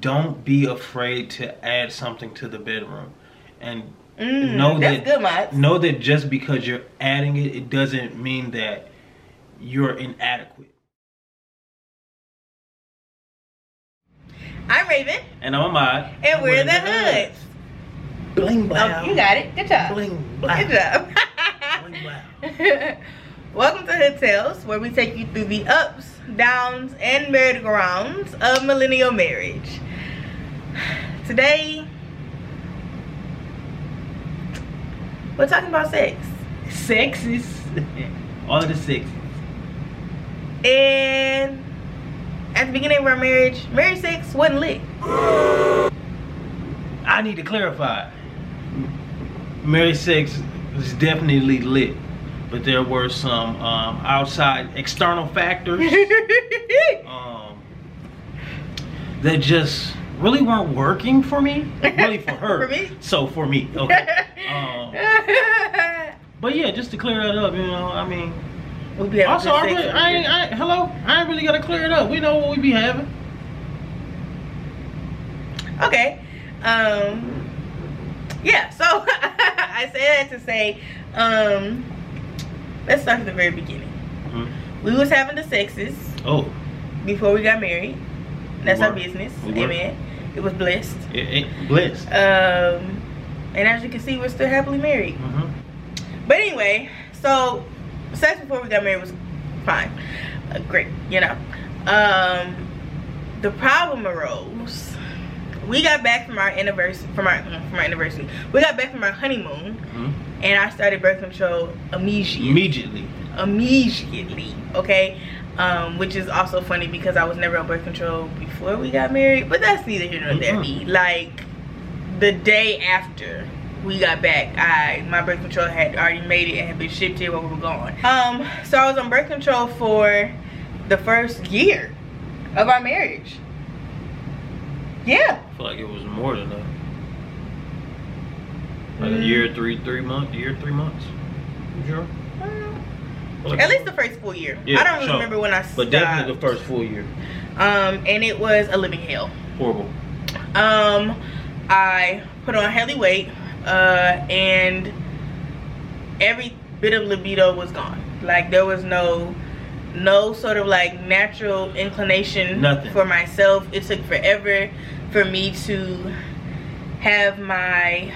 don't be afraid to add something to the bedroom, and Mm, know that's that good, Mods. know that just because you're adding it, it doesn't mean that you're inadequate. I'm Raven, And I'm Ahmad. and we're the Hoods. Bling Oh, you got it. Good job. Bling blah. Good job. Bling blah. Welcome to Hood Tales, where we take you through the ups, downs, and merry-go-rounds of millennial marriage. Today, we're talking about sex. Sexes. All of the sexes. And at the beginning of our marriage, marriage sex wasn't lit. I need to clarify. Married sex was definitely lit, but there were some um, outside external factors um, that just really weren't working for me. Really for her. For me? So for me, okay. um, but yeah, just to clear that up, you know, I mean. We'll be having Also, I, really, I, ain't, I hello, I ain't really gotta clear it up. We know what we be having. Okay. Um yeah, so I say that to say, um let's start at the very beginning. Mhm. We was having the sexes Oh, before we got married. That's our business. We. Amen. It was blessed. it, it blessed. Um and as you can see, we're still happily married. hmm But anyway, so sex before we got married was fine, uh, great, you know. Um, the problem arose. We got back from our anniversary, from our from our anniversary. We got back from our honeymoon, hmm and I started birth control immediately. Immediately. Immediately, okay. Um, which is also funny because I was never on birth control before we got married, but that's neither here nor there. Mhm. Like the day after we got back, I my birth control had already made it and had been shipped here while we were gone. Um, so I was on birth control for the first year of our marriage. Yeah, I feel like it was more than that. Like a year, three, three months, year, three months. Sure. I feel like at least the first full year. Yeah, I don't sure. remember when I stopped. But definitely the first full year. Um, and it was a living hell. Horrible. Um, I put on heavy weight, uh, and every bit of libido was gone. Like there was no, no sort of like natural inclination Nothing. for myself. It took forever for me to have my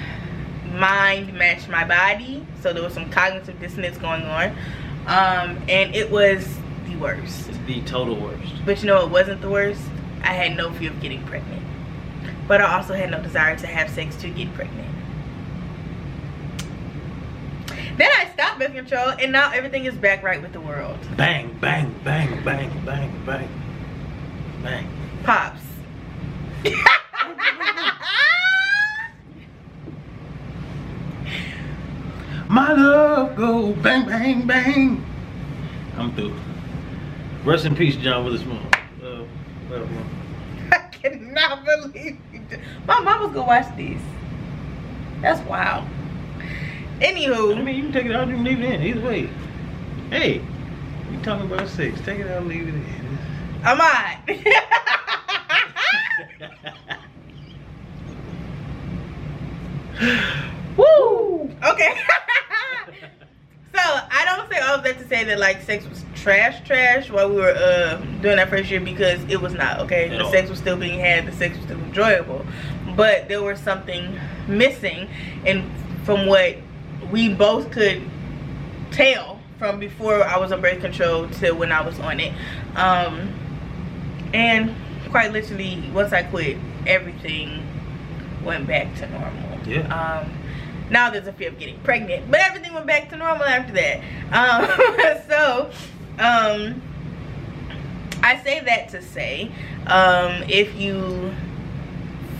mind match my body. So there was some cognitive dissonance going on, um, and it was the worst. It's the total worst. But you know it wasn't the worst? I had no fear of getting pregnant. But I also had no desire to have sex to get pregnant. Then I stopped birth control and now everything is back right with the world. Bang, bang, bang, bang, bang, bang, bang. Pops. My love go bang, bang, bang. I'm through. Rest in peace, John Witherspoon. Uh. I cannot believe you did- My mama's gonna watch this. That's wild. Anywho. I mean, you can take it out, you can leave it in. Either way. Hey, we talking about sex. Take it out, leave it in. I'm on. Okay. so I don't say that like sex was trash, trash while we were uh, doing that first year because it was not. Okay, At the all. sex was still being had, the sex was still enjoyable, but there was something missing, and from what we both could tell from before I was on birth control to when I was on it, um, and quite literally once I quit, everything went back to normal. Yeah. Um, now there's a fear of getting pregnant, but everything went back to normal after that. Um, so, um, I say that to say, um, if you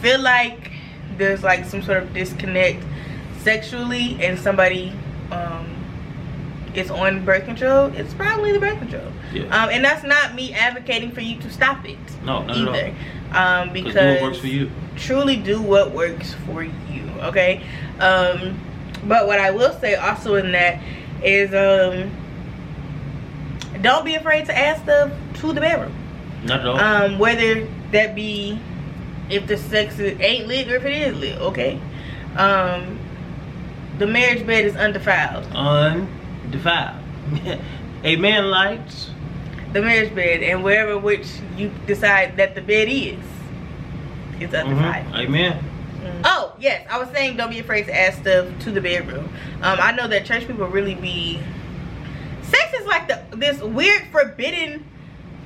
feel like there's like some sort of disconnect sexually and somebody um, is on birth control, it's probably the birth control. Yeah. Um, and that's not me advocating for you to stop it No, not at all. either. Um, Because because do what works for you. truly do what works for you okay um but what i will say also in that is um don't be afraid to ask them to the bedroom Not at all. um whether that be if the sex is, ain't lit or if it is lit, okay. Um, the marriage bed is undefiled. Undefiled. a man likes the marriage bed and wherever which you decide that the bed is, it's Mhm. undefiled. Amen. Oh yes, I was saying don't be afraid to add stuff to the bedroom. Um, I know that church people really be. Sex is like the this weird forbidden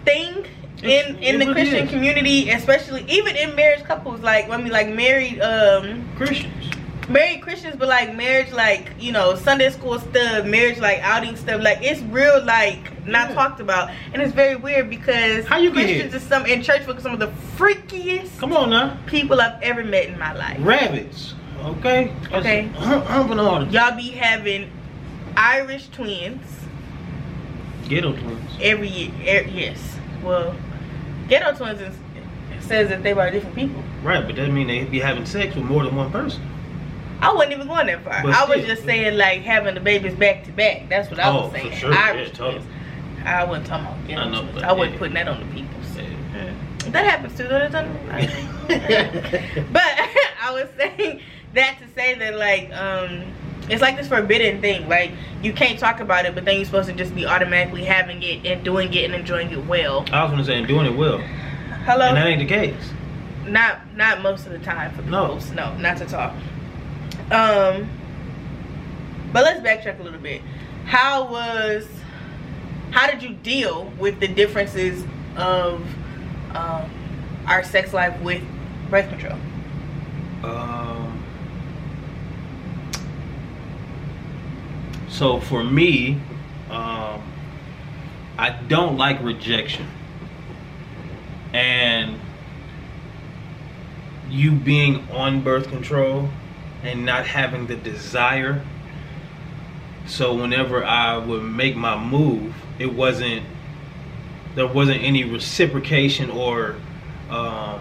thing in in it the Christian is. community, especially even in marriage couples. Like I mean, like married um Christians. Married Christians, but like marriage, like you know Sunday school stuff, marriage like outing stuff. Like it's real like not Yeah. talked about, and it's very weird because How you Christians is some in church are some of the freakiest Come on now. people I've ever met in my life. Rabbits. Okay. That's Okay. hum- Humping all the Y'all be having Irish twins ghetto twins. every year. er- yes. Well, ghetto twins is, says that they are different people. Right, but that mean they be having sex with more than one person. I wasn't even going that far. But I was still. just saying like having the babies back to back. That's what I Oh, was saying. for sure. Irish Yeah, totally. I wasn't talking about I know, but I wasn't yeah. putting that on the people. Yeah. That happens too. Though. But I was saying that to say that like um it's like this forbidden thing. Like you can't talk about it, but then you're supposed to just be automatically having it and doing it and enjoying it well. I was gonna say doing it well, Hello. and that ain't the case. not not most of the time for No. people. No, not to talk. Um, but let's backtrack a little bit. How was how did you deal with the differences of um, our sex life with birth control? Um, so for me, um, I don't like rejection, and you being on birth control and not having the desire. So whenever I would make my move, it wasn't there wasn't any reciprocation or um,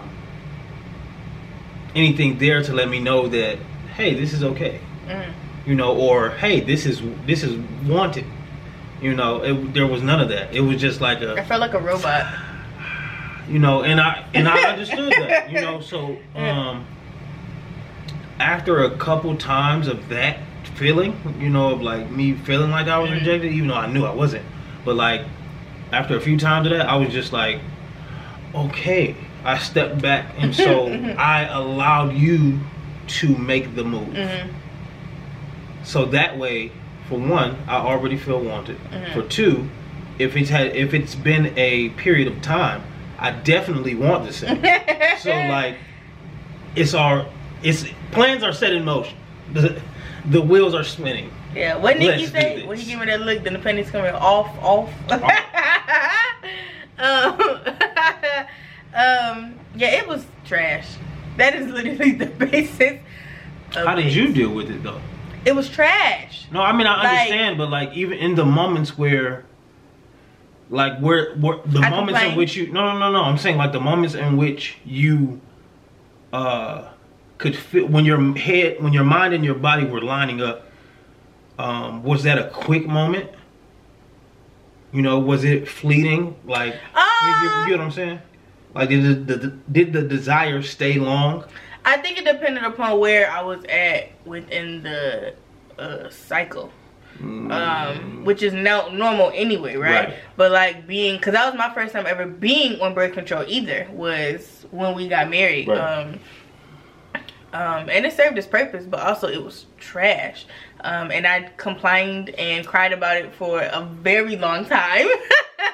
anything there to let me know that hey, this is okay, Mm. you know, or hey, this is this is wanted, you know. It, there was none of that. It was just like a. I felt like a robot. you know, and I and I understood that, you know. So um, after a couple times of that feeling, you know, of like me feeling like I was Mhm. rejected, even though I knew I wasn't, but like after a few times of that, I was just like, okay. I stepped back, and so I allowed you to make the move. Mhm. So that way, for one, I already feel wanted. Mhm. For two, if it's had if it's been a period of time, I definitely want the sex. so like, it's our it's plans are set in motion. The the wheels are spinning. Yeah, what Nikki Let's do say? When he give me that look, then the penny's coming off, off. um, um, yeah, it was trash. That is literally the basis. of How did it. you deal with it though? It was trash. No, I mean I Like- understand, but like even in the moments where, like where, where the I moments in which you no no no no I'm saying like the moments in which you, uh, could feel when your head when your mind and your body were lining up. Um, was that a quick moment? You know, was it fleeting? Like, you, you, Uh, you get what I'm saying? Like, did the, the did the desire stay long? I think it depended upon where I was at within the uh, cycle. um, which is now normal anyway, right? Right. But like being, because that was my first time ever being on birth control either, was when we got married. Right. Um, um, and it served its purpose, but also it was trash. Um, and I complained and cried about it for a very long time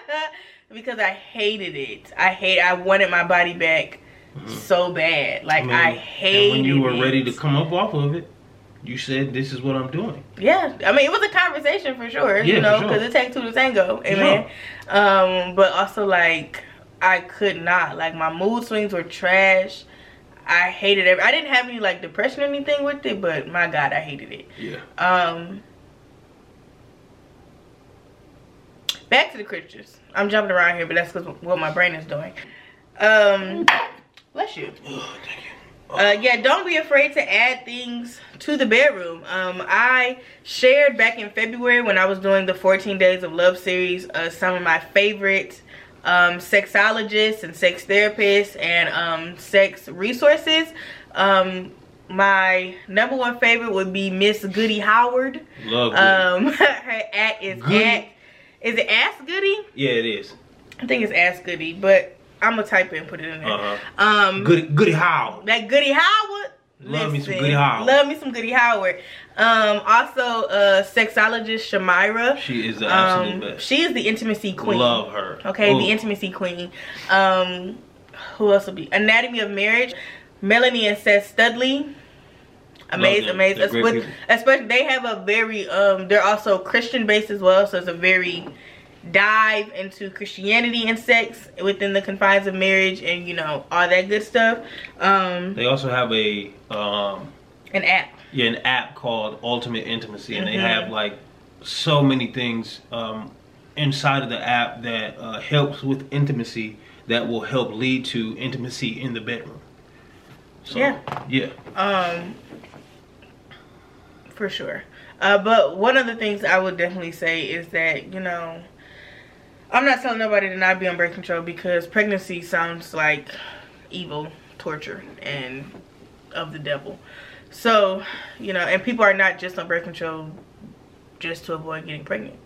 because I hated it. I hate. I wanted my body back so bad. Like I, mean, hated. And when you were it. ready to come up off of it, you said, "This is what I'm doing." Yeah, I mean it was a conversation for sure, Yeah, you know, for sure. because it takes two to tango, amen. Um, but also like I could not, like my mood swings were trash. I hated it. I didn't have any like depression or anything with it, but my God, I hated it. Yeah. Um, back to the creatures. I'm jumping around here, but that's what my brain is doing. Um, bless you. Oh, thank you. Uh, yeah, don't be afraid to add things to the bedroom. Um, I shared back in February when I was doing the 14 Days of Love series uh, some of my favorite um, sexologists and sex therapists and um, sex resources. Um, my number one favorite would be Miss Goody Howard. Love Goody. Um, her at is Goody. at is it Ask Goody? Yeah, it is. I think it's Ask Goody, but I'm gonna type it and put it in there. Uh-huh. Um, Goody, Goody How. that Goody Howard. Love me some Goody Howard. Love me some Goody Howard. Um, also, uh, sexologist Shamyra. She is the absolute Um, best. she is the intimacy queen. Love her. Okay, Ooh. the intimacy queen. Um, who else will be? Anatomy of Marriage. Melanie and Seth Studley. Amazing, amazing. Especially, especially they have a very um. They're also Christian based as well, so it's a very dive into Christianity and sex within the confines of marriage and you know all that good stuff. Um, They also have a um, an app. yeah, an app called Ultimate Intimacy, and Mhm. they have like so many things um, inside of the app that uh, helps with intimacy that will help lead to intimacy in the bedroom. So, Yeah. yeah. Um, for sure. Uh, but one of the things I would definitely say is that you know, I'm not telling nobody to not be on birth control because pregnancy sounds like evil, torture, and of the devil. So, you know, and people are not just on birth control just to avoid getting pregnant.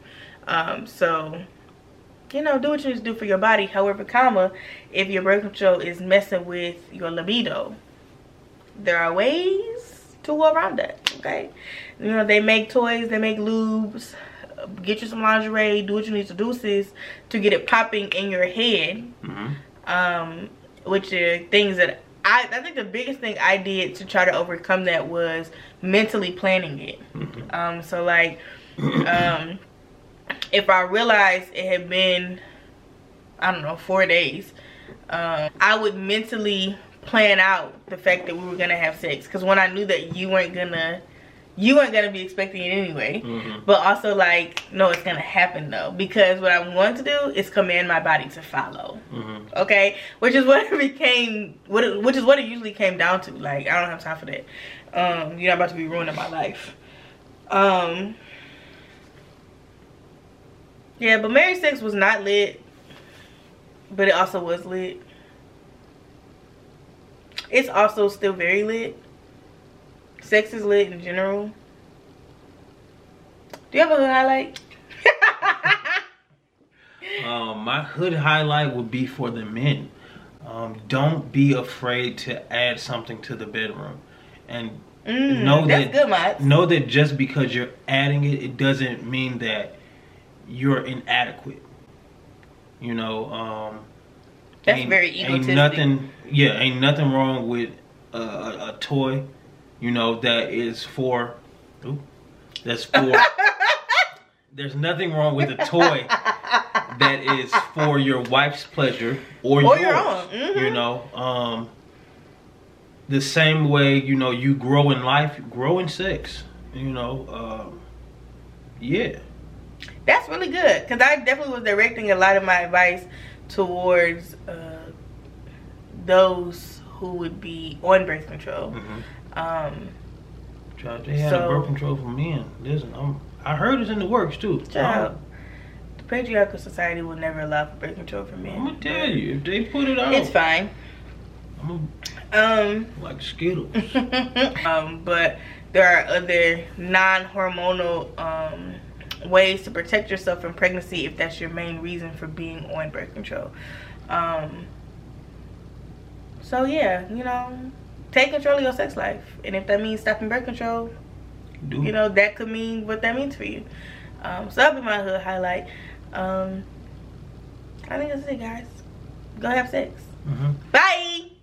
Um, so, you know, do what you need to do for your body. However, comma, if your birth control is messing with your libido, there are ways to go around that. Okay, you know they make toys, they make lubes. Get you some lingerie. Do what you need to do, sis, to get it popping in your head. hmm Um, which are things that I I think the biggest thing I did to try to overcome that was mentally planning it. hmm Um, so like, um, if I realized it had been, I don't know, four days, um, I would mentally plan out the fact that we were gonna have sex. Cause when I knew that you weren't gonna, you weren't gonna be expecting it anyway. hmm But also like, no, it's gonna happen though. Because what I'm going to do is command my body to follow. Hmm okay? Which is what it became what it, which is what it usually came down to. Like i don't have time for that. Um you're not about to be ruining my life. Um yeah but Mary sex was not lit but it also was lit. It's also still very lit sex is lit in general do you have a hood highlight Um, my hood highlight would be for the men. Um, don't be afraid to add something to the bedroom, and mm, know that's that good know that just because you're adding it, it doesn't mean that you're inadequate. You know, um, That's very Ain't nothing, yeah, ain't nothing wrong with a, a, a toy. You know that is for, ooh, that's for. there's nothing wrong with a toy that is for your wife's pleasure or, Or yours. your own, mhm. You know, um, the same way you know you grow in life, grow in sex. You know, um, yeah. That's really good because I definitely was directing a lot of my advice towards uh, those who would be on birth control. Mm-hmm. Um, Try they have So- birth control for men. Listen, I'm, I heard it's in the works too. child, the patriarchal society will never allow for birth control for men. I'm gonna tell you if they put it out, it's fine. I'm Um, gonna like Skittles. um, but there are other non-hormonal um, ways to protect yourself from pregnancy if that's your main reason for being on birth control. Um, so yeah, you know, take control of your sex life, and if that means stopping birth control, Do you know that could mean what that means for you. Um, so that'll be my hood highlight. Um, I think that's it, guys. Go have sex. hmm Bye.